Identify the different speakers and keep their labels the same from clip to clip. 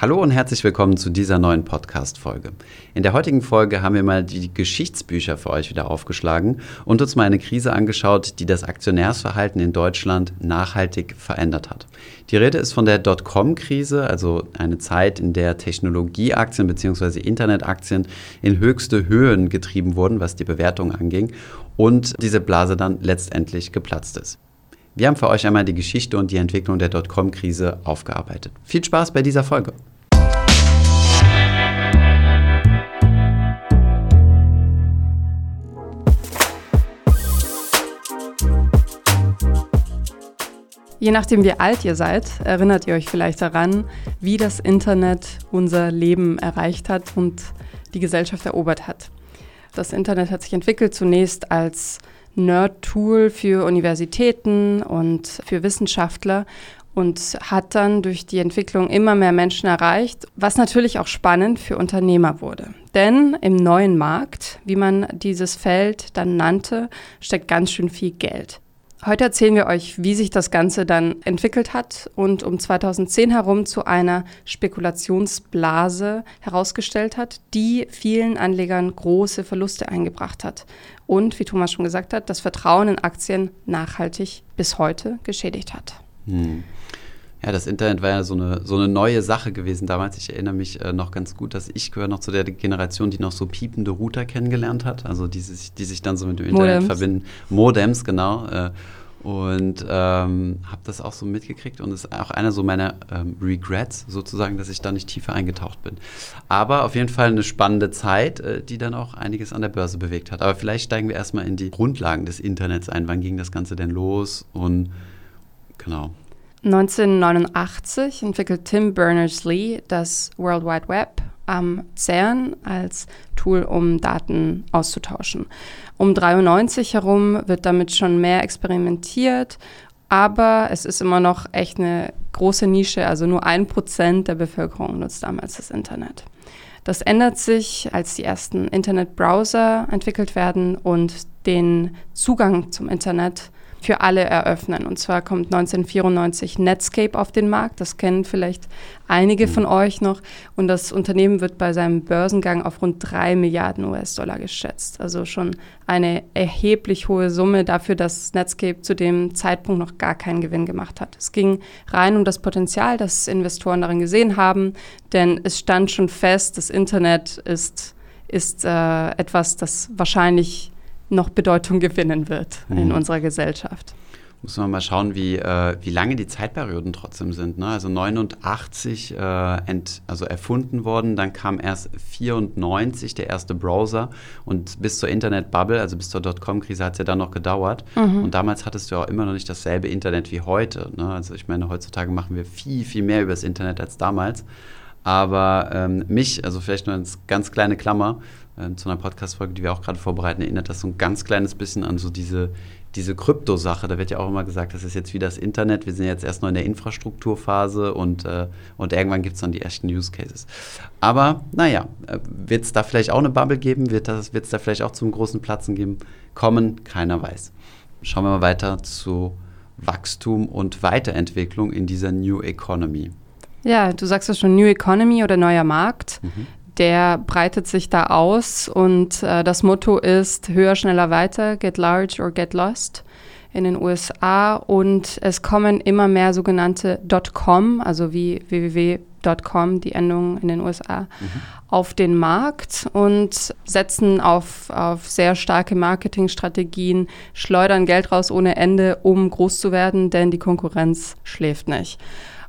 Speaker 1: Hallo und herzlich willkommen zu dieser neuen Podcast-Folge. In der heutigen Folge haben wir mal die Geschichtsbücher für euch wieder aufgeschlagen und uns mal eine Krise angeschaut, die das Aktionärsverhalten in Deutschland nachhaltig verändert hat. Die Rede ist von der Dotcom-Krise, also eine Zeit, in der Technologieaktien bzw. Internetaktien in höchste Höhen getrieben wurden, was die Bewertung anging, und diese Blase dann letztendlich geplatzt ist. Wir haben für euch einmal die Geschichte und die Entwicklung der Dotcom-Krise aufgearbeitet. Viel Spaß bei dieser Folge.
Speaker 2: Je nachdem, wie alt ihr seid, erinnert ihr euch vielleicht daran, wie das Internet unser Leben erreicht hat und die Gesellschaft erobert hat. Das Internet hat sich entwickelt zunächst als Nerd-Tool für Universitäten und für Wissenschaftler und hat dann durch die Entwicklung immer mehr Menschen erreicht, was natürlich auch spannend für Unternehmer wurde. Denn im neuen Markt, wie man dieses Feld dann nannte, steckt ganz schön viel Geld. Heute erzählen wir euch, wie sich das Ganze dann entwickelt hat und um 2010 herum zu einer Spekulationsblase herausgestellt hat, die vielen Anlegern große Verluste eingebracht hat und, wie Thomas schon gesagt hat, das Vertrauen in Aktien nachhaltig bis heute geschädigt hat. Hm.
Speaker 1: Ja, das Internet war ja so eine, so eine neue Sache gewesen damals. Ich erinnere mich äh, noch ganz gut, dass ich gehöre noch zu der Generation, die noch so piepende Router kennengelernt hat, also die, die sich dann so mit dem Internet Modems. verbinden. Modems, genau. Äh, und ähm, habe das auch so mitgekriegt und ist auch einer so meiner ähm, Regrets sozusagen, dass ich da nicht tiefer eingetaucht bin. Aber auf jeden Fall eine spannende Zeit, äh, die dann auch einiges an der Börse bewegt hat. Aber vielleicht steigen wir erstmal in die Grundlagen des Internets ein. Wann ging das Ganze denn los? Und genau.
Speaker 2: 1989 entwickelt Tim Berners-Lee das World Wide Web am CERN als Tool, um Daten auszutauschen. Um 93 herum wird damit schon mehr experimentiert, aber es ist immer noch echt eine große Nische, also nur ein Prozent der Bevölkerung nutzt damals das Internet. Das ändert sich, als die ersten Internetbrowser entwickelt werden und den Zugang zum Internet für alle eröffnen. Und zwar kommt 1994 Netscape auf den Markt. Das kennen vielleicht einige von mhm. euch noch. Und das Unternehmen wird bei seinem Börsengang auf rund 3 Milliarden US-Dollar geschätzt. Also schon eine erheblich hohe Summe dafür, dass Netscape zu dem Zeitpunkt noch gar keinen Gewinn gemacht hat. Es ging rein um das Potenzial, das Investoren darin gesehen haben, denn es stand schon fest, das Internet ist, ist äh, etwas, das wahrscheinlich noch Bedeutung gewinnen wird mhm. in unserer Gesellschaft.
Speaker 1: Muss man mal schauen, wie, äh, wie lange die Zeitperioden trotzdem sind. Ne? Also 89 äh, ent, also erfunden worden, dann kam erst 94 der erste Browser und bis zur Internet-Bubble, also bis zur Dotcom-Krise hat es ja dann noch gedauert. Mhm. Und damals hattest du auch immer noch nicht dasselbe Internet wie heute. Ne? Also ich meine, heutzutage machen wir viel, viel mehr über das Internet als damals. Aber ähm, mich, also vielleicht nur als ganz kleine Klammer, äh, zu einer Podcast-Folge, die wir auch gerade vorbereiten, erinnert das so ein ganz kleines bisschen an so diese, diese Krypto-Sache. Da wird ja auch immer gesagt, das ist jetzt wie das Internet. Wir sind jetzt erst noch in der Infrastrukturphase und, äh, und irgendwann gibt es dann die echten Use Cases. Aber naja, äh, wird es da vielleicht auch eine Bubble geben? Wird es da vielleicht auch zum großen Platzen geben? Kommen? Keiner weiß. Schauen wir mal weiter zu Wachstum und Weiterentwicklung in dieser New Economy.
Speaker 2: Ja, du sagst ja schon New Economy oder neuer Markt. Mhm der breitet sich da aus und äh, das Motto ist höher, schneller, weiter, get large or get lost in den USA und es kommen immer mehr sogenannte .com, also wie www.com, die Endung in den USA, mhm. auf den Markt und setzen auf, auf sehr starke Marketingstrategien, schleudern Geld raus ohne Ende, um groß zu werden, denn die Konkurrenz schläft nicht.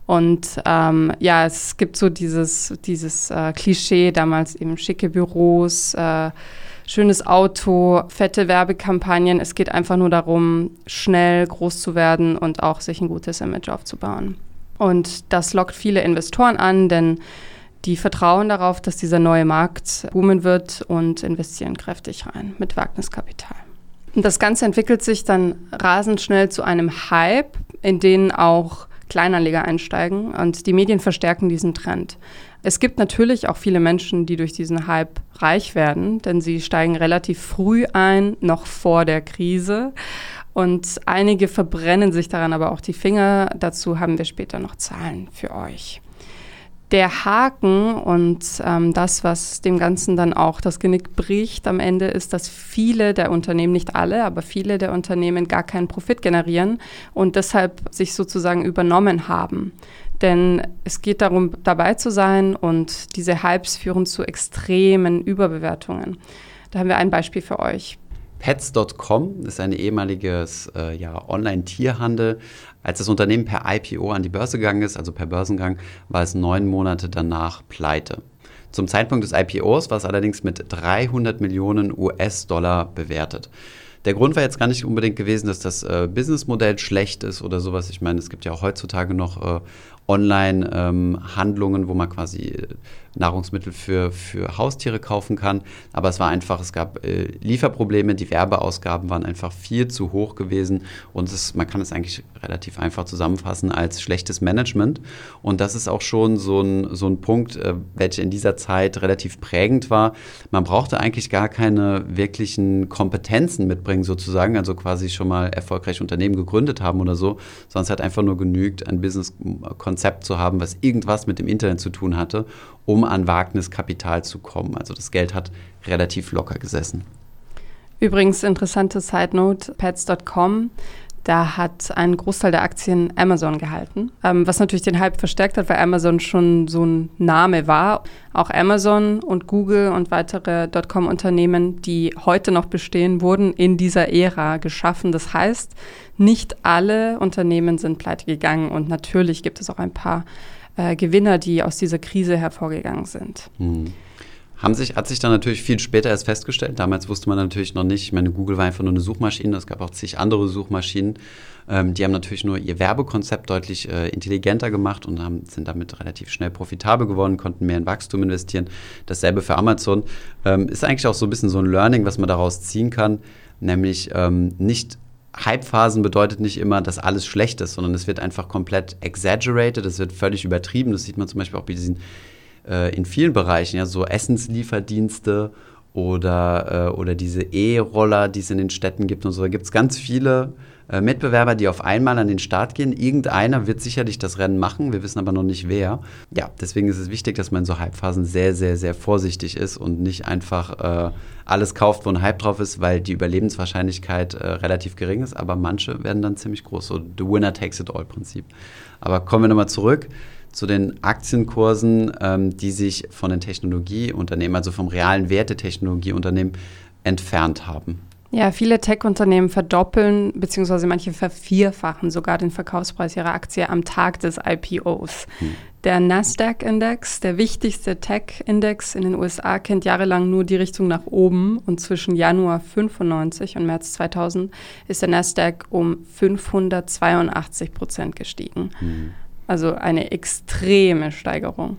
Speaker 2: Und ähm, ja, es gibt so dieses, dieses äh, Klischee, damals eben schicke Büros, äh, schönes Auto, fette Werbekampagnen. Es geht einfach nur darum, schnell groß zu werden und auch sich ein gutes Image aufzubauen. Und das lockt viele Investoren an, denn die vertrauen darauf, dass dieser neue Markt boomen wird und investieren kräftig rein mit Wagniskapital. Und das Ganze entwickelt sich dann rasend schnell zu einem Hype, in den auch Kleinanleger einsteigen und die Medien verstärken diesen Trend. Es gibt natürlich auch viele Menschen, die durch diesen Hype reich werden, denn sie steigen relativ früh ein, noch vor der Krise. Und einige verbrennen sich daran aber auch die Finger. Dazu haben wir später noch Zahlen für euch. Der Haken und ähm, das, was dem Ganzen dann auch das Genick bricht am Ende, ist, dass viele der Unternehmen, nicht alle, aber viele der Unternehmen gar keinen Profit generieren und deshalb sich sozusagen übernommen haben. Denn es geht darum, dabei zu sein und diese Hypes führen zu extremen Überbewertungen. Da haben wir ein Beispiel für euch.
Speaker 1: Pets.com ist ein ehemaliges äh, ja, Online-Tierhandel. Als das Unternehmen per IPO an die Börse gegangen ist, also per Börsengang, war es neun Monate danach pleite. Zum Zeitpunkt des IPOs war es allerdings mit 300 Millionen US-Dollar bewertet. Der Grund war jetzt gar nicht unbedingt gewesen, dass das äh, Businessmodell schlecht ist oder sowas. Ich meine, es gibt ja auch heutzutage noch äh, Online-Handlungen, ähm, wo man quasi äh, Nahrungsmittel für, für Haustiere kaufen kann. Aber es war einfach, es gab äh, Lieferprobleme, die Werbeausgaben waren einfach viel zu hoch gewesen und es, man kann es eigentlich relativ einfach zusammenfassen als schlechtes Management. Und das ist auch schon so ein, so ein Punkt, äh, welcher in dieser Zeit relativ prägend war. Man brauchte eigentlich gar keine wirklichen Kompetenzen mitbringen, sozusagen, also quasi schon mal erfolgreich Unternehmen gegründet haben oder so, es hat einfach nur genügt, ein Business-Konzept zu haben, was irgendwas mit dem Internet zu tun hatte um an Wagniskapital zu kommen. Also das Geld hat relativ locker gesessen.
Speaker 2: Übrigens, interessante Side Note: Pets.com. Da hat ein Großteil der Aktien Amazon gehalten, ähm, was natürlich den Hype verstärkt hat, weil Amazon schon so ein Name war. Auch Amazon und Google und weitere Dotcom-Unternehmen, die heute noch bestehen, wurden in dieser Ära geschaffen. Das heißt, nicht alle Unternehmen sind pleite gegangen und natürlich gibt es auch ein paar äh, Gewinner, die aus dieser Krise hervorgegangen sind.
Speaker 1: Mhm. Haben sich, hat sich dann natürlich viel später erst festgestellt. Damals wusste man natürlich noch nicht, ich meine, Google war einfach nur eine Suchmaschine, es gab auch zig andere Suchmaschinen. Ähm, die haben natürlich nur ihr Werbekonzept deutlich äh, intelligenter gemacht und haben, sind damit relativ schnell profitabel geworden, konnten mehr in Wachstum investieren. Dasselbe für Amazon. Ähm, ist eigentlich auch so ein bisschen so ein Learning, was man daraus ziehen kann, nämlich ähm, nicht Hypephasen bedeutet nicht immer, dass alles schlecht ist, sondern es wird einfach komplett exaggerated, es wird völlig übertrieben. Das sieht man zum Beispiel auch bei diesen, äh, in vielen Bereichen, ja, so Essenslieferdienste oder, äh, oder diese E-Roller, die es in den Städten gibt und so. Da gibt es ganz viele äh, Mitbewerber, die auf einmal an den Start gehen. Irgendeiner wird sicherlich das Rennen machen, wir wissen aber noch nicht wer. Ja, deswegen ist es wichtig, dass man in so Hypephasen sehr, sehr, sehr vorsichtig ist und nicht einfach äh, alles kauft, wo ein Hype drauf ist, weil die Überlebenswahrscheinlichkeit äh, relativ gering ist, aber manche werden dann ziemlich groß. So the winner takes it all Prinzip. Aber kommen wir nochmal zurück zu den Aktienkursen, ähm, die sich von den Technologieunternehmen, also vom realen Wert der Technologieunternehmen entfernt haben.
Speaker 2: Ja, viele Tech-Unternehmen verdoppeln bzw. manche vervierfachen sogar den Verkaufspreis ihrer Aktie am Tag des IPOs. Hm. Der Nasdaq-Index, der wichtigste Tech-Index in den USA, kennt jahrelang nur die Richtung nach oben und zwischen Januar 95 und März 2000 ist der Nasdaq um 582 Prozent gestiegen. Hm. Also eine extreme Steigerung.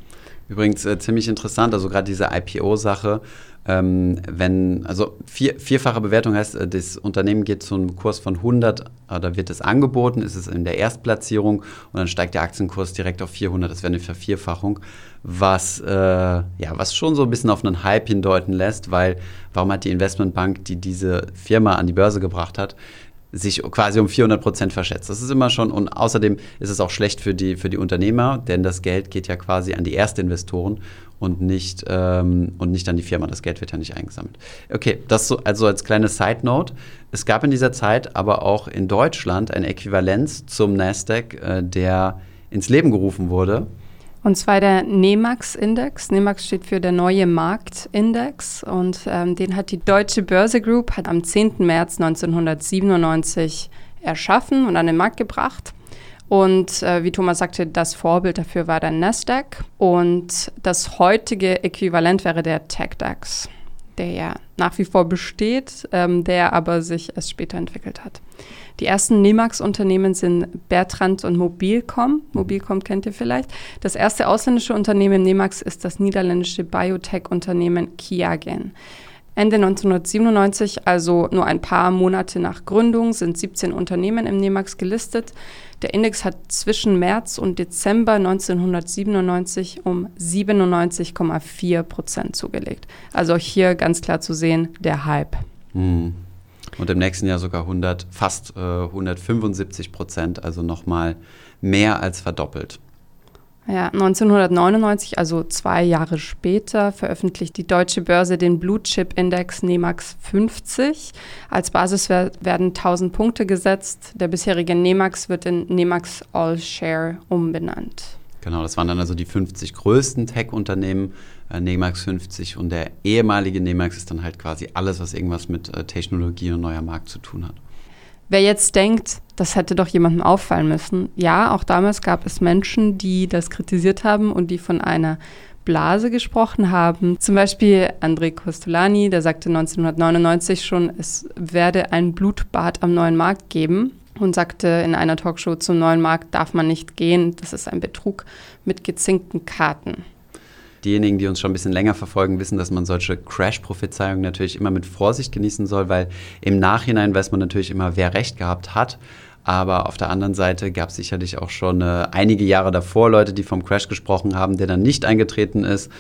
Speaker 1: Übrigens äh, ziemlich interessant, also gerade diese IPO-Sache ähm, wenn, also vier, vierfache Bewertung heißt, äh, das Unternehmen geht zu einem Kurs von 100, äh, da wird es angeboten, ist es in der Erstplatzierung und dann steigt der Aktienkurs direkt auf 400, das wäre eine Vervierfachung, was, äh, ja, was schon so ein bisschen auf einen Hype hindeuten lässt, weil warum hat die Investmentbank, die diese Firma an die Börse gebracht hat, sich quasi um 400 Prozent verschätzt. Das ist immer schon, und außerdem ist es auch schlecht für die, für die Unternehmer, denn das Geld geht ja quasi an die Erstinvestoren und nicht, ähm, und nicht an die Firma. Das Geld wird ja nicht eingesammelt. Okay, das so, also als kleine Side Note. Es gab in dieser Zeit aber auch in Deutschland ein Äquivalenz zum Nasdaq, äh, der ins Leben gerufen wurde.
Speaker 2: Und zwar der NEMAX-Index. NEMAX steht für der neue Marktindex und ähm, den hat die Deutsche Börse Group hat am 10. März 1997 erschaffen und an den Markt gebracht. Und äh, wie Thomas sagte, das Vorbild dafür war der Nasdaq und das heutige Äquivalent wäre der TechDAX, der ja nach wie vor besteht, ähm, der aber sich erst später entwickelt hat. Die ersten NEMAX-Unternehmen sind Bertrand und Mobilcom. Mobilcom kennt ihr vielleicht. Das erste ausländische Unternehmen NEMAX ist das niederländische Biotech-Unternehmen Kiagen. Ende 1997, also nur ein paar Monate nach Gründung, sind 17 Unternehmen im NEMAX gelistet. Der Index hat zwischen März und Dezember 1997 um 97,4 Prozent zugelegt. Also hier ganz klar zu sehen, der Hype.
Speaker 1: Mhm. Und im nächsten Jahr sogar 100, fast äh, 175 Prozent, also nochmal mehr als verdoppelt.
Speaker 2: Ja, 1999, also zwei Jahre später, veröffentlicht die deutsche Börse den Blue Chip Index NEMAX 50. Als Basis werden 1000 Punkte gesetzt. Der bisherige NEMAX wird in NEMAX All Share umbenannt.
Speaker 1: Genau, das waren dann also die 50 größten Tech-Unternehmen, äh, NEMAX 50 und der ehemalige NEMAX ist dann halt quasi alles, was irgendwas mit äh, Technologie und neuer Markt zu tun hat.
Speaker 2: Wer jetzt denkt, das hätte doch jemandem auffallen müssen, ja, auch damals gab es Menschen, die das kritisiert haben und die von einer Blase gesprochen haben. Zum Beispiel André Costolani, der sagte 1999 schon, es werde ein Blutbad am neuen Markt geben und sagte in einer Talkshow zum neuen Markt darf man nicht gehen, das ist ein Betrug mit gezinkten Karten.
Speaker 1: Diejenigen, die uns schon ein bisschen länger verfolgen, wissen, dass man solche Crash-Prophezeiungen natürlich immer mit Vorsicht genießen soll, weil im Nachhinein weiß man natürlich immer, wer recht gehabt hat. Aber auf der anderen Seite gab es sicherlich auch schon äh, einige Jahre davor Leute, die vom Crash gesprochen haben, der dann nicht eingetreten ist.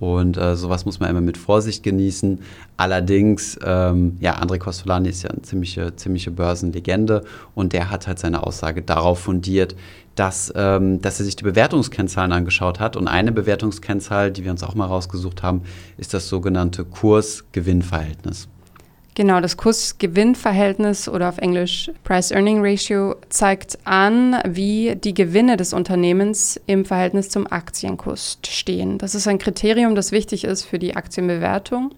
Speaker 1: Und äh, sowas muss man immer mit Vorsicht genießen. Allerdings, ähm, ja, André Costolani ist ja eine ziemliche, ziemliche Börsenlegende und der hat halt seine Aussage darauf fundiert, dass, ähm, dass er sich die Bewertungskennzahlen angeschaut hat. Und eine Bewertungskennzahl, die wir uns auch mal rausgesucht haben, ist das sogenannte Kurs-Gewinn-Verhältnis.
Speaker 2: Genau, das Kurs-Gewinn-Verhältnis oder auf Englisch Price-Earning-Ratio zeigt an, wie die Gewinne des Unternehmens im Verhältnis zum Aktienkurs stehen. Das ist ein Kriterium, das wichtig ist für die Aktienbewertung.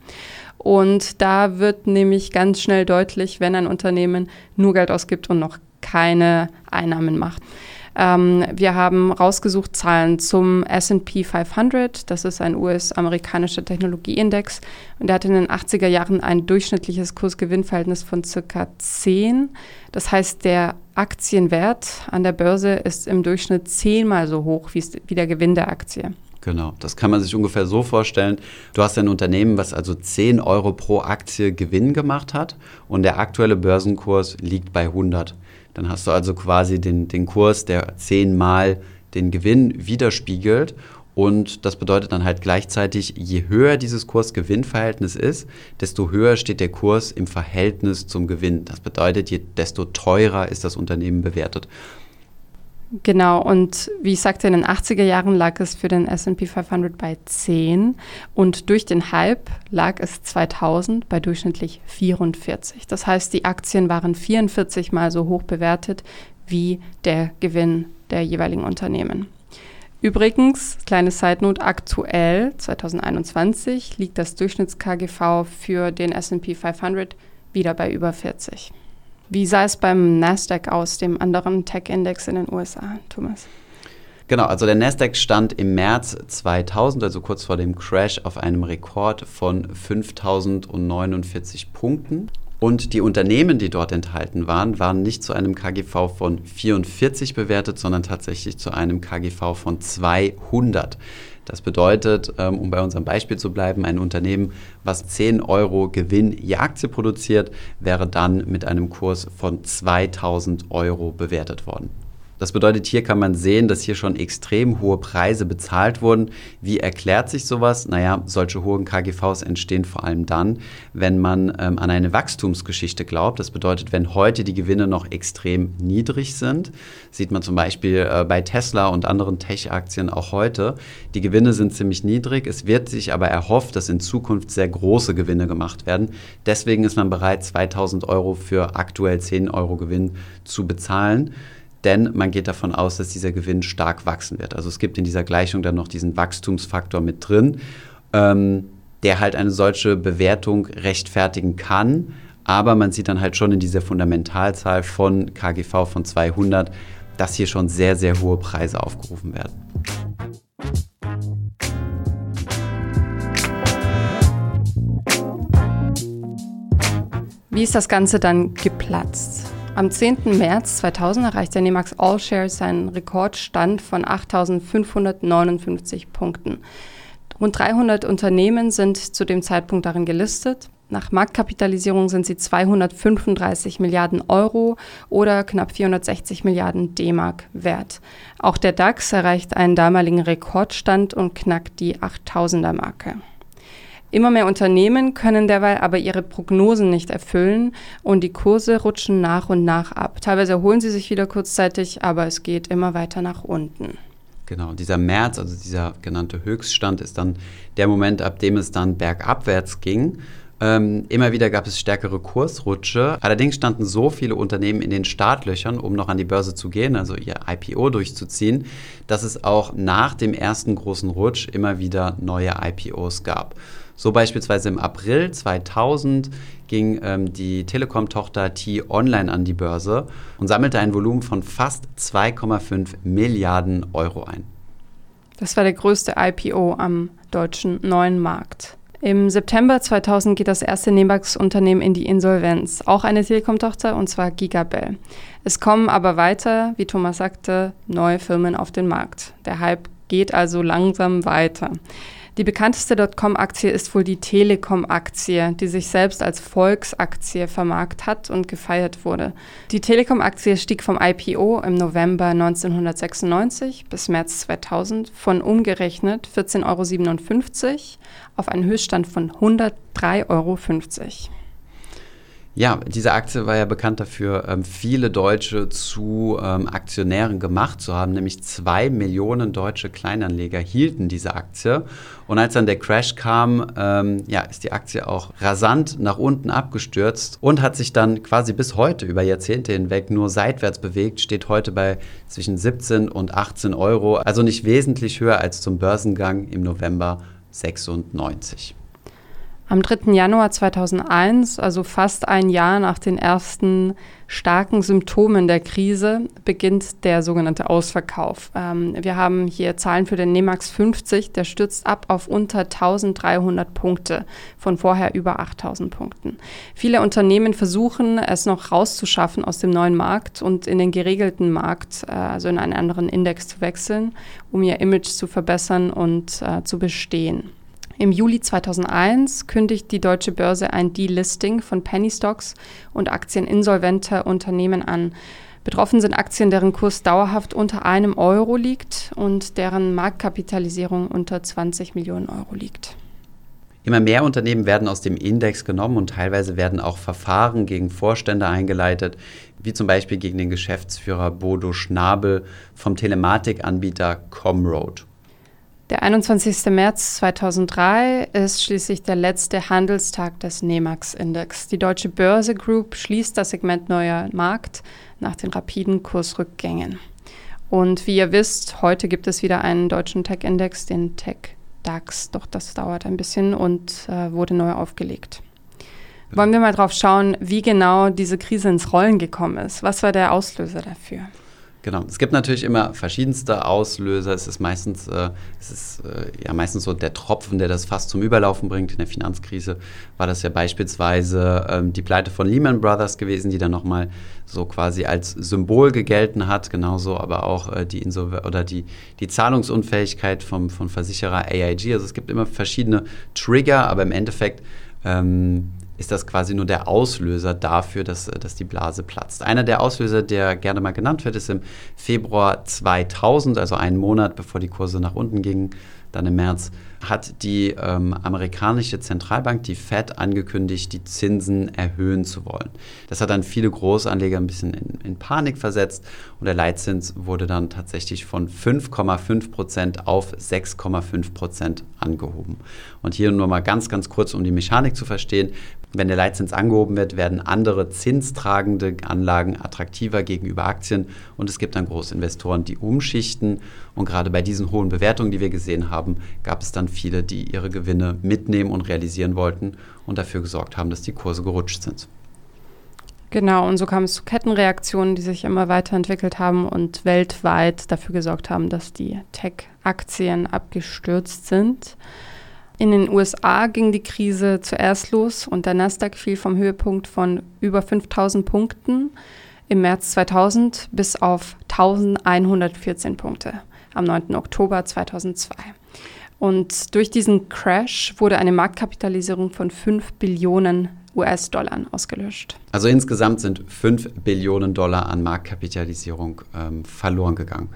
Speaker 2: Und da wird nämlich ganz schnell deutlich, wenn ein Unternehmen nur Geld ausgibt und noch keine Einnahmen macht. Ähm, wir haben rausgesucht Zahlen zum SP 500. Das ist ein US-amerikanischer Technologieindex. Und der hat in den 80er Jahren ein durchschnittliches Kursgewinnverhältnis von circa 10. Das heißt, der Aktienwert an der Börse ist im Durchschnitt zehnmal so hoch wie der Gewinn der Aktie.
Speaker 1: Genau, das kann man sich ungefähr so vorstellen. Du hast ein Unternehmen, was also 10 Euro pro Aktie Gewinn gemacht hat und der aktuelle Börsenkurs liegt bei 100. Dann hast du also quasi den, den Kurs, der zehnmal den Gewinn widerspiegelt. Und das bedeutet dann halt gleichzeitig, je höher dieses Kurs-Gewinn-Verhältnis ist, desto höher steht der Kurs im Verhältnis zum Gewinn. Das bedeutet, je, desto teurer ist das Unternehmen bewertet.
Speaker 2: Genau, und wie ich sagte, in den 80er Jahren lag es für den SP 500 bei 10 und durch den Hype lag es 2000 bei durchschnittlich 44. Das heißt, die Aktien waren 44 mal so hoch bewertet wie der Gewinn der jeweiligen Unternehmen. Übrigens, kleine Side Note, aktuell 2021 liegt das Durchschnitts-KGV für den SP 500 wieder bei über 40. Wie sah es beim Nasdaq aus, dem anderen Tech-Index in den USA, Thomas?
Speaker 1: Genau, also der Nasdaq stand im März 2000, also kurz vor dem Crash, auf einem Rekord von 5049 Punkten. Und die Unternehmen, die dort enthalten waren, waren nicht zu einem KGV von 44 bewertet, sondern tatsächlich zu einem KGV von 200. Das bedeutet, ähm, um bei unserem Beispiel zu bleiben, ein Unternehmen, was 10 Euro Gewinn je Aktie produziert, wäre dann mit einem Kurs von 2000 Euro bewertet worden. Das bedeutet, hier kann man sehen, dass hier schon extrem hohe Preise bezahlt wurden. Wie erklärt sich sowas? Naja, solche hohen KGVs entstehen vor allem dann, wenn man ähm, an eine Wachstumsgeschichte glaubt. Das bedeutet, wenn heute die Gewinne noch extrem niedrig sind, sieht man zum Beispiel äh, bei Tesla und anderen Tech-Aktien auch heute, die Gewinne sind ziemlich niedrig. Es wird sich aber erhofft, dass in Zukunft sehr große Gewinne gemacht werden. Deswegen ist man bereit, 2000 Euro für aktuell 10 Euro Gewinn zu bezahlen denn man geht davon aus, dass dieser Gewinn stark wachsen wird. Also es gibt in dieser Gleichung dann noch diesen Wachstumsfaktor mit drin, ähm, der halt eine solche Bewertung rechtfertigen kann. Aber man sieht dann halt schon in dieser Fundamentalzahl von KGV von 200, dass hier schon sehr, sehr hohe Preise aufgerufen werden.
Speaker 2: Wie ist das Ganze dann geplatzt? Am 10. März 2000 erreichte Nemax All Shares seinen Rekordstand von 8.559 Punkten. Rund 300 Unternehmen sind zu dem Zeitpunkt darin gelistet. Nach Marktkapitalisierung sind sie 235 Milliarden Euro oder knapp 460 Milliarden D-Mark wert. Auch der DAX erreicht einen damaligen Rekordstand und knackt die 8000er Marke. Immer mehr Unternehmen können derweil aber ihre Prognosen nicht erfüllen und die Kurse rutschen nach und nach ab. Teilweise erholen sie sich wieder kurzzeitig, aber es geht immer weiter nach unten.
Speaker 1: Genau, dieser März, also dieser genannte Höchststand, ist dann der Moment, ab dem es dann bergabwärts ging. Ähm, immer wieder gab es stärkere Kursrutsche. Allerdings standen so viele Unternehmen in den Startlöchern, um noch an die Börse zu gehen, also ihr IPO durchzuziehen, dass es auch nach dem ersten großen Rutsch immer wieder neue IPOs gab. So beispielsweise im April 2000 ging ähm, die Telekom-Tochter T-Online an die Börse und sammelte ein Volumen von fast 2,5 Milliarden Euro ein.
Speaker 2: Das war der größte IPO am deutschen neuen Markt. Im September 2000 geht das erste Nebax-Unternehmen in die Insolvenz, auch eine Telekom-Tochter, und zwar Gigabell. Es kommen aber weiter, wie Thomas sagte, neue Firmen auf den Markt. Der Hype geht also langsam weiter. Die bekannteste Dotcom-Aktie ist wohl die Telekom-Aktie, die sich selbst als Volksaktie vermarkt hat und gefeiert wurde. Die Telekom-Aktie stieg vom IPO im November 1996 bis März 2000 von umgerechnet 14,57 Euro auf einen Höchststand von 103,50 Euro.
Speaker 1: Ja, diese Aktie war ja bekannt dafür, ähm, viele Deutsche zu ähm, Aktionären gemacht zu haben. Nämlich zwei Millionen deutsche Kleinanleger hielten diese Aktie. Und als dann der Crash kam, ähm, ja, ist die Aktie auch rasant nach unten abgestürzt und hat sich dann quasi bis heute über Jahrzehnte hinweg nur seitwärts bewegt, steht heute bei zwischen 17 und 18 Euro. Also nicht wesentlich höher als zum Börsengang im November 96.
Speaker 2: Am 3. Januar 2001, also fast ein Jahr nach den ersten starken Symptomen der Krise, beginnt der sogenannte Ausverkauf. Ähm, wir haben hier Zahlen für den Nemax 50, der stürzt ab auf unter 1300 Punkte, von vorher über 8000 Punkten. Viele Unternehmen versuchen es noch rauszuschaffen aus dem neuen Markt und in den geregelten Markt, äh, also in einen anderen Index zu wechseln, um ihr Image zu verbessern und äh, zu bestehen. Im Juli 2001 kündigt die deutsche Börse ein Delisting von Penny Stocks und Aktien insolventer Unternehmen an. Betroffen sind Aktien, deren Kurs dauerhaft unter einem Euro liegt und deren Marktkapitalisierung unter 20 Millionen Euro liegt.
Speaker 1: Immer mehr Unternehmen werden aus dem Index genommen und teilweise werden auch Verfahren gegen Vorstände eingeleitet, wie zum Beispiel gegen den Geschäftsführer Bodo Schnabel vom Telematikanbieter Comroad.
Speaker 2: Der 21. März 2003 ist schließlich der letzte Handelstag des NEMAX-Index. Die Deutsche Börse Group schließt das Segment Neuer Markt nach den rapiden Kursrückgängen. Und wie ihr wisst, heute gibt es wieder einen deutschen Tech-Index, den Tech DAX. Doch das dauert ein bisschen und äh, wurde neu aufgelegt. Wollen wir mal drauf schauen, wie genau diese Krise ins Rollen gekommen ist? Was war der Auslöser dafür?
Speaker 1: Genau. Es gibt natürlich immer verschiedenste Auslöser. Es ist meistens, äh, es ist äh, ja meistens so der Tropfen, der das fast zum Überlaufen bringt. In der Finanzkrise war das ja beispielsweise ähm, die Pleite von Lehman Brothers gewesen, die dann nochmal so quasi als Symbol gegelten hat. Genauso aber auch äh, die oder die, die Zahlungsunfähigkeit vom, von Versicherer AIG. Also es gibt immer verschiedene Trigger, aber im Endeffekt ähm, ist das quasi nur der Auslöser dafür, dass, dass die Blase platzt. Einer der Auslöser, der gerne mal genannt wird, ist im Februar 2000, also einen Monat bevor die Kurse nach unten gingen, dann im März, hat die ähm, amerikanische Zentralbank, die Fed, angekündigt, die Zinsen erhöhen zu wollen. Das hat dann viele Großanleger ein bisschen in, in Panik versetzt und der Leitzins wurde dann tatsächlich von 5,5 Prozent auf 6,5 Prozent angehoben. Und hier nur mal ganz, ganz kurz, um die Mechanik zu verstehen. Wenn der Leitzins angehoben wird, werden andere zinstragende Anlagen attraktiver gegenüber Aktien und es gibt dann Großinvestoren, die umschichten. Und gerade bei diesen hohen Bewertungen, die wir gesehen haben, gab es dann viele, die ihre Gewinne mitnehmen und realisieren wollten und dafür gesorgt haben, dass die Kurse gerutscht sind.
Speaker 2: Genau, und so kam es zu Kettenreaktionen, die sich immer weiterentwickelt haben und weltweit dafür gesorgt haben, dass die Tech-Aktien abgestürzt sind. In den USA ging die Krise zuerst los und der Nasdaq fiel vom Höhepunkt von über 5000 Punkten im März 2000 bis auf 1114 Punkte am 9. Oktober 2002. Und durch diesen Crash wurde eine Marktkapitalisierung von 5 Billionen US-Dollar ausgelöscht.
Speaker 1: Also insgesamt sind 5 Billionen Dollar an Marktkapitalisierung ähm, verloren gegangen.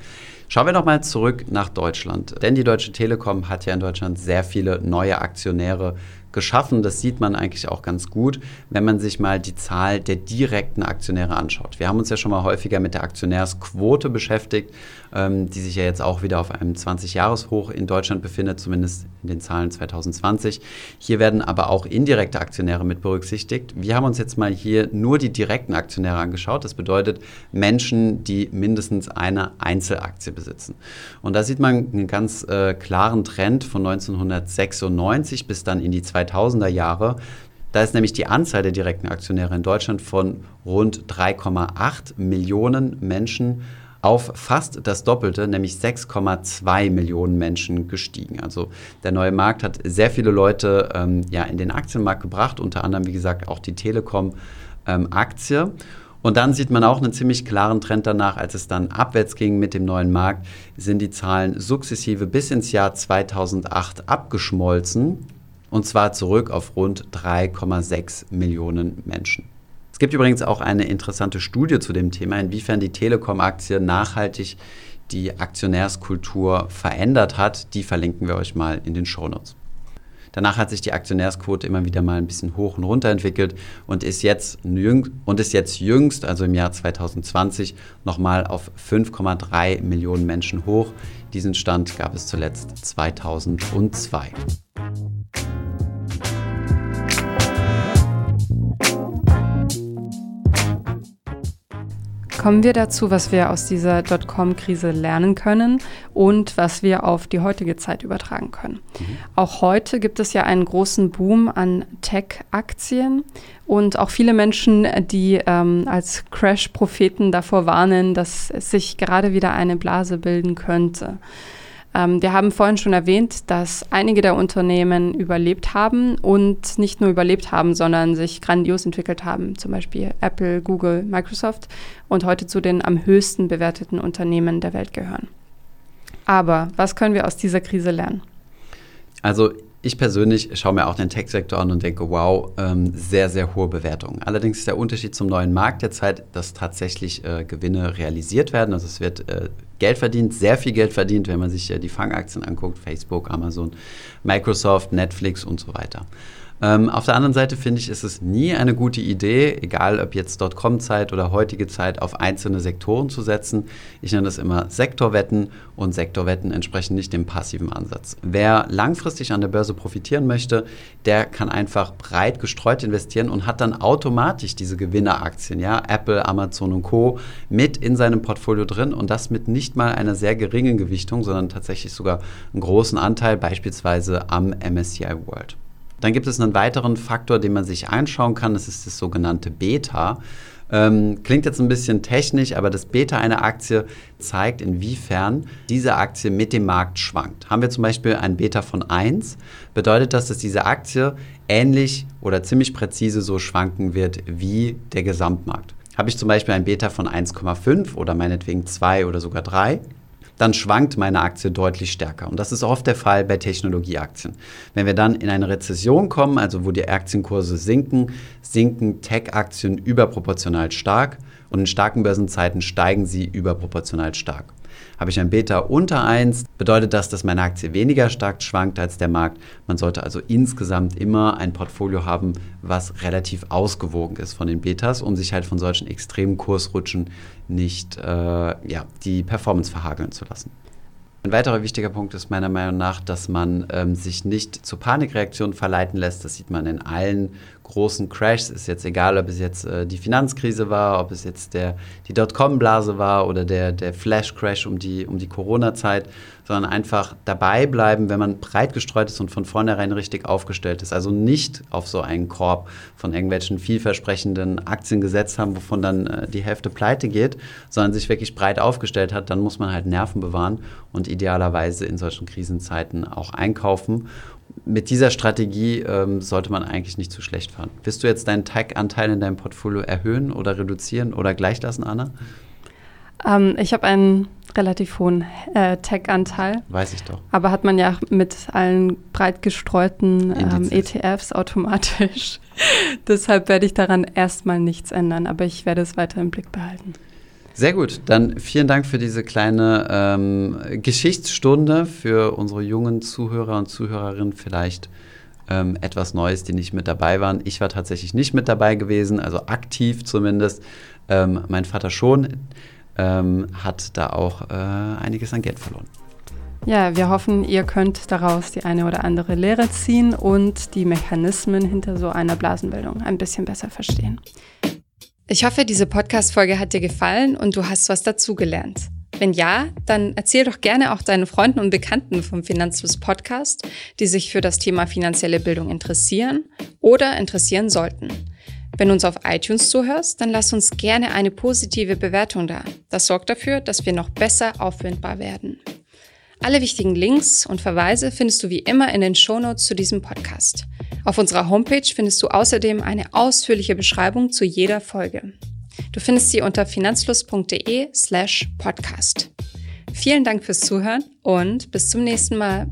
Speaker 1: Schauen wir nochmal zurück nach Deutschland. Denn die Deutsche Telekom hat ja in Deutschland sehr viele neue Aktionäre geschaffen. Das sieht man eigentlich auch ganz gut, wenn man sich mal die Zahl der direkten Aktionäre anschaut. Wir haben uns ja schon mal häufiger mit der Aktionärsquote beschäftigt, ähm, die sich ja jetzt auch wieder auf einem 20-Jahres-Hoch in Deutschland befindet, zumindest in den Zahlen 2020. Hier werden aber auch indirekte Aktionäre mit berücksichtigt. Wir haben uns jetzt mal hier nur die direkten Aktionäre angeschaut. Das bedeutet Menschen, die mindestens eine Einzelaktie besitzen. Und da sieht man einen ganz äh, klaren Trend von 1996 bis dann in die 2000er Jahre. Da ist nämlich die Anzahl der direkten Aktionäre in Deutschland von rund 3,8 Millionen Menschen auf fast das Doppelte, nämlich 6,2 Millionen Menschen gestiegen. Also der neue Markt hat sehr viele Leute ähm, ja, in den Aktienmarkt gebracht, unter anderem, wie gesagt, auch die Telekom-Aktie. Ähm, und dann sieht man auch einen ziemlich klaren Trend danach, als es dann abwärts ging mit dem neuen Markt, sind die Zahlen sukzessive bis ins Jahr 2008 abgeschmolzen und zwar zurück auf rund 3,6 Millionen Menschen. Es gibt übrigens auch eine interessante Studie zu dem Thema, inwiefern die Telekom-Aktie nachhaltig die Aktionärskultur verändert hat. Die verlinken wir euch mal in den Shownotes. Danach hat sich die Aktionärsquote immer wieder mal ein bisschen hoch und runter entwickelt und ist jetzt, und ist jetzt jüngst, also im Jahr 2020, nochmal auf 5,3 Millionen Menschen hoch. Diesen Stand gab es zuletzt 2002.
Speaker 2: Kommen wir dazu, was wir aus dieser Dotcom-Krise lernen können und was wir auf die heutige Zeit übertragen können. Mhm. Auch heute gibt es ja einen großen Boom an Tech-Aktien und auch viele Menschen, die ähm, als Crash-Propheten davor warnen, dass sich gerade wieder eine Blase bilden könnte. Ähm, wir haben vorhin schon erwähnt, dass einige der Unternehmen überlebt haben und nicht nur überlebt haben, sondern sich grandios entwickelt haben. Zum Beispiel Apple, Google, Microsoft und heute zu den am höchsten bewerteten Unternehmen der Welt gehören. Aber was können wir aus dieser Krise lernen?
Speaker 1: Also ich persönlich schaue mir auch den Tech-Sektor an und denke, wow, ähm, sehr, sehr hohe Bewertungen. Allerdings ist der Unterschied zum neuen Markt derzeit, dass tatsächlich äh, Gewinne realisiert werden. Also es wird äh, Geld verdient, sehr viel Geld verdient, wenn man sich äh, die Fangaktien anguckt, Facebook, Amazon, Microsoft, Netflix und so weiter. Ähm, auf der anderen Seite finde ich, ist es nie eine gute Idee, egal ob jetzt Dotcom-Zeit oder heutige Zeit, auf einzelne Sektoren zu setzen. Ich nenne das immer Sektorwetten und Sektorwetten entsprechen nicht dem passiven Ansatz. Wer langfristig an der Börse profitieren möchte, der kann einfach breit gestreut investieren und hat dann automatisch diese Gewinneraktien, ja, Apple, Amazon und Co. mit in seinem Portfolio drin und das mit nicht mal einer sehr geringen Gewichtung, sondern tatsächlich sogar einen großen Anteil, beispielsweise am MSCI World. Dann gibt es einen weiteren Faktor, den man sich anschauen kann. Das ist das sogenannte Beta. Ähm, klingt jetzt ein bisschen technisch, aber das Beta einer Aktie zeigt, inwiefern diese Aktie mit dem Markt schwankt. Haben wir zum Beispiel ein Beta von 1, bedeutet das, dass diese Aktie ähnlich oder ziemlich präzise so schwanken wird wie der Gesamtmarkt. Habe ich zum Beispiel ein Beta von 1,5 oder meinetwegen 2 oder sogar 3, dann schwankt meine Aktie deutlich stärker. Und das ist oft der Fall bei Technologieaktien. Wenn wir dann in eine Rezession kommen, also wo die Aktienkurse sinken, sinken Tech-Aktien überproportional stark und in starken Börsenzeiten steigen sie überproportional stark. Habe ich ein Beta unter 1, bedeutet das, dass meine Aktie weniger stark schwankt als der Markt. Man sollte also insgesamt immer ein Portfolio haben, was relativ ausgewogen ist von den Betas, um sich halt von solchen extremen Kursrutschen nicht äh, ja, die Performance verhageln zu lassen. Ein weiterer wichtiger Punkt ist meiner Meinung nach, dass man ähm, sich nicht zu Panikreaktionen verleiten lässt. Das sieht man in allen großen Crashs. Ist jetzt egal, ob es jetzt äh, die Finanzkrise war, ob es jetzt der, die Dotcom-Blase war oder der, der Flash-Crash um die, um die Corona-Zeit, sondern einfach dabei bleiben, wenn man breit gestreut ist und von vornherein richtig aufgestellt ist. Also nicht auf so einen Korb von irgendwelchen vielversprechenden Aktien gesetzt haben, wovon dann äh, die Hälfte pleite geht, sondern sich wirklich breit aufgestellt hat, dann muss man halt Nerven bewahren und idealerweise in solchen Krisenzeiten auch einkaufen mit dieser Strategie ähm, sollte man eigentlich nicht zu schlecht fahren. Willst du jetzt deinen Tech-Anteil in deinem Portfolio erhöhen oder reduzieren oder gleich lassen, Anna?
Speaker 2: Ähm, ich habe einen relativ hohen äh, Tech-Anteil.
Speaker 1: Weiß ich doch.
Speaker 2: Aber hat man ja mit allen breit gestreuten ähm, ETFs automatisch. Deshalb werde ich daran erstmal nichts ändern, aber ich werde es weiter im Blick behalten.
Speaker 1: Sehr gut, dann vielen Dank für diese kleine ähm, Geschichtsstunde für unsere jungen Zuhörer und Zuhörerinnen vielleicht ähm, etwas Neues, die nicht mit dabei waren. Ich war tatsächlich nicht mit dabei gewesen, also aktiv zumindest. Ähm, mein Vater schon ähm, hat da auch äh, einiges an Geld verloren.
Speaker 2: Ja, wir hoffen, ihr könnt daraus die eine oder andere Lehre ziehen und die Mechanismen hinter so einer Blasenbildung ein bisschen besser verstehen. Ich hoffe, diese Podcast-Folge hat dir gefallen und du hast was dazugelernt. Wenn ja, dann erzähl doch gerne auch deinen Freunden und Bekannten vom Finanzfluss Podcast, die sich für das Thema finanzielle Bildung interessieren oder interessieren sollten. Wenn du uns auf iTunes zuhörst, dann lass uns gerne eine positive Bewertung da. Das sorgt dafür, dass wir noch besser auffindbar werden. Alle wichtigen Links und Verweise findest du wie immer in den Shownotes zu diesem Podcast. Auf unserer Homepage findest du außerdem eine ausführliche Beschreibung zu jeder Folge. Du findest sie unter finanzfluss.de slash podcast. Vielen Dank fürs Zuhören und bis zum nächsten Mal.